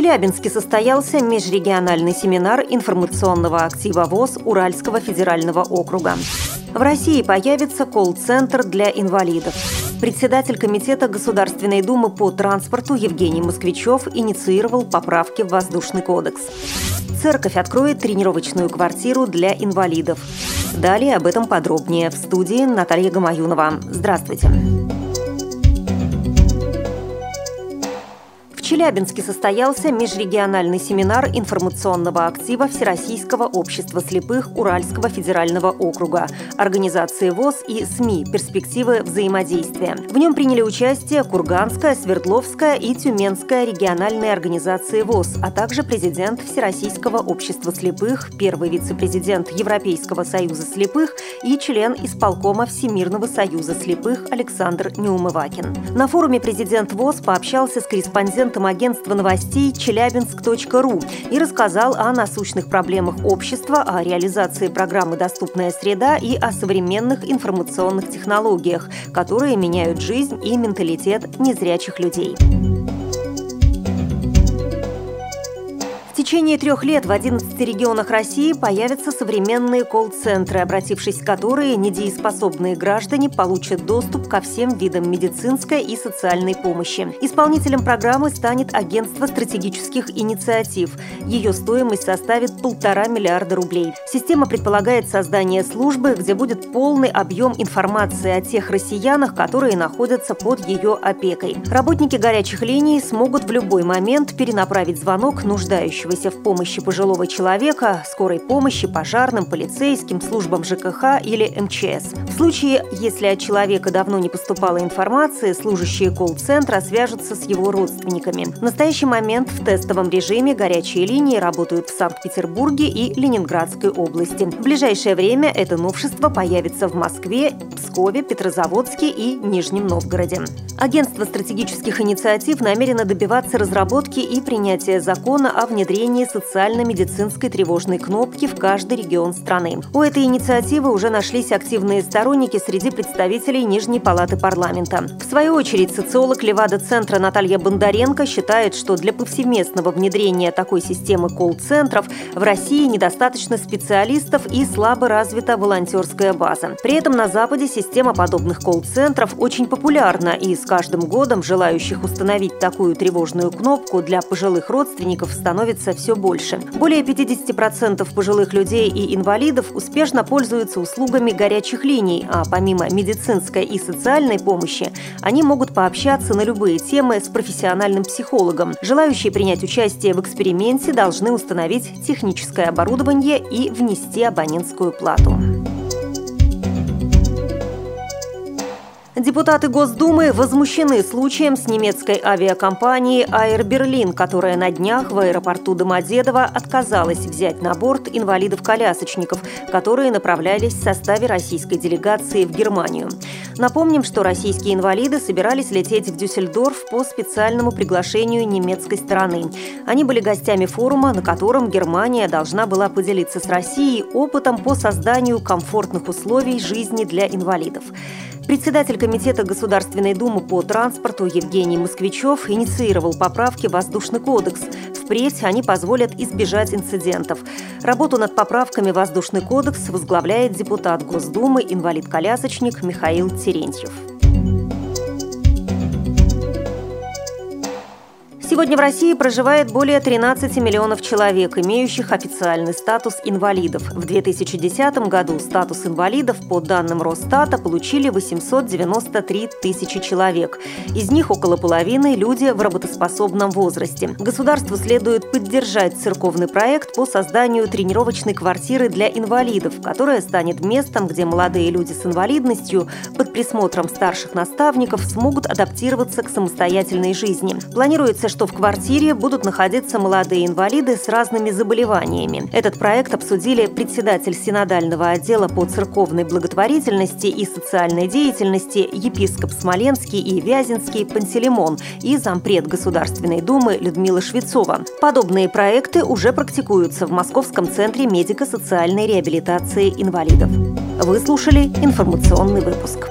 Челябинске состоялся межрегиональный семинар информационного актива ВОЗ Уральского федерального округа. В России появится колл-центр для инвалидов. Председатель Комитета Государственной Думы по транспорту Евгений Москвичев инициировал поправки в Воздушный кодекс. Церковь откроет тренировочную квартиру для инвалидов. Далее об этом подробнее в студии Наталья Гамаюнова. Здравствуйте. Здравствуйте. Челябинске состоялся межрегиональный семинар информационного актива Всероссийского общества слепых Уральского федерального округа, организации ВОЗ и СМИ «Перспективы взаимодействия». В нем приняли участие Курганская, Свердловская и Тюменская региональные организации ВОЗ, а также президент Всероссийского общества слепых, первый вице-президент Европейского союза слепых и член исполкома Всемирного союза слепых Александр Неумывакин. На форуме президент ВОЗ пообщался с корреспондентом журналистом агентства новостей челябинск.ру и рассказал о насущных проблемах общества, о реализации программы «Доступная среда» и о современных информационных технологиях, которые меняют жизнь и менталитет незрячих людей. Течение трех лет в 11 регионах России появятся современные колл-центры, обратившись в которые недееспособные граждане получат доступ ко всем видам медицинской и социальной помощи. Исполнителем программы станет Агентство стратегических инициатив. Ее стоимость составит полтора миллиарда рублей. Система предполагает создание службы, где будет полный объем информации о тех россиянах, которые находятся под ее опекой. Работники горячих линий смогут в любой момент перенаправить звонок нуждающегося нуждающегося в помощи пожилого человека, скорой помощи, пожарным, полицейским, службам ЖКХ или МЧС. В случае, если от человека давно не поступала информация, служащие колл-центра свяжутся с его родственниками. В настоящий момент в тестовом режиме горячие линии работают в Санкт-Петербурге и Ленинградской области. В ближайшее время это новшество появится в Москве, Пскове, Петрозаводске и Нижнем Новгороде. Агентство стратегических инициатив намерено добиваться разработки и принятия закона о внедрении внедрении социально-медицинской тревожной кнопки в каждый регион страны. У этой инициативы уже нашлись активные сторонники среди представителей Нижней палаты парламента. В свою очередь, социолог Левада-центра Наталья Бондаренко считает, что для повсеместного внедрения такой системы колл-центров в России недостаточно специалистов и слабо развита волонтерская база. При этом на Западе система подобных колл-центров очень популярна, и с каждым годом желающих установить такую тревожную кнопку для пожилых родственников становится все больше. Более 50% пожилых людей и инвалидов успешно пользуются услугами горячих линий, а помимо медицинской и социальной помощи, они могут пообщаться на любые темы с профессиональным психологом. Желающие принять участие в эксперименте должны установить техническое оборудование и внести абонентскую плату. Депутаты Госдумы возмущены случаем с немецкой авиакомпанией Air Berlin, которая на днях в аэропорту Домодедово отказалась взять на борт инвалидов-колясочников, которые направлялись в составе российской делегации в Германию. Напомним, что российские инвалиды собирались лететь в Дюссельдорф по специальному приглашению немецкой стороны. Они были гостями форума, на котором Германия должна была поделиться с Россией опытом по созданию комфортных условий жизни для инвалидов. Председатель Комитета Государственной Думы по транспорту Евгений Москвичев инициировал поправки в Воздушный кодекс. Впредь они позволят избежать инцидентов. Работу над поправками в Воздушный кодекс возглавляет депутат Госдумы, инвалид-колясочник Михаил Терентьев. Сегодня в России проживает более 13 миллионов человек, имеющих официальный статус инвалидов. В 2010 году статус инвалидов по данным Росстата получили 893 тысячи человек. Из них около половины – люди в работоспособном возрасте. Государству следует поддержать церковный проект по созданию тренировочной квартиры для инвалидов, которая станет местом, где молодые люди с инвалидностью под присмотром старших наставников смогут адаптироваться к самостоятельной жизни. Планируется, что в квартире будут находиться молодые инвалиды с разными заболеваниями. Этот проект обсудили председатель синодального отдела по церковной благотворительности и социальной деятельности епископ Смоленский и Вязинский Пантелеймон и зампред Государственной Думы Людмила Швецова. Подобные проекты уже практикуются в Московском центре медико-социальной реабилитации инвалидов. Вы слушали информационный выпуск.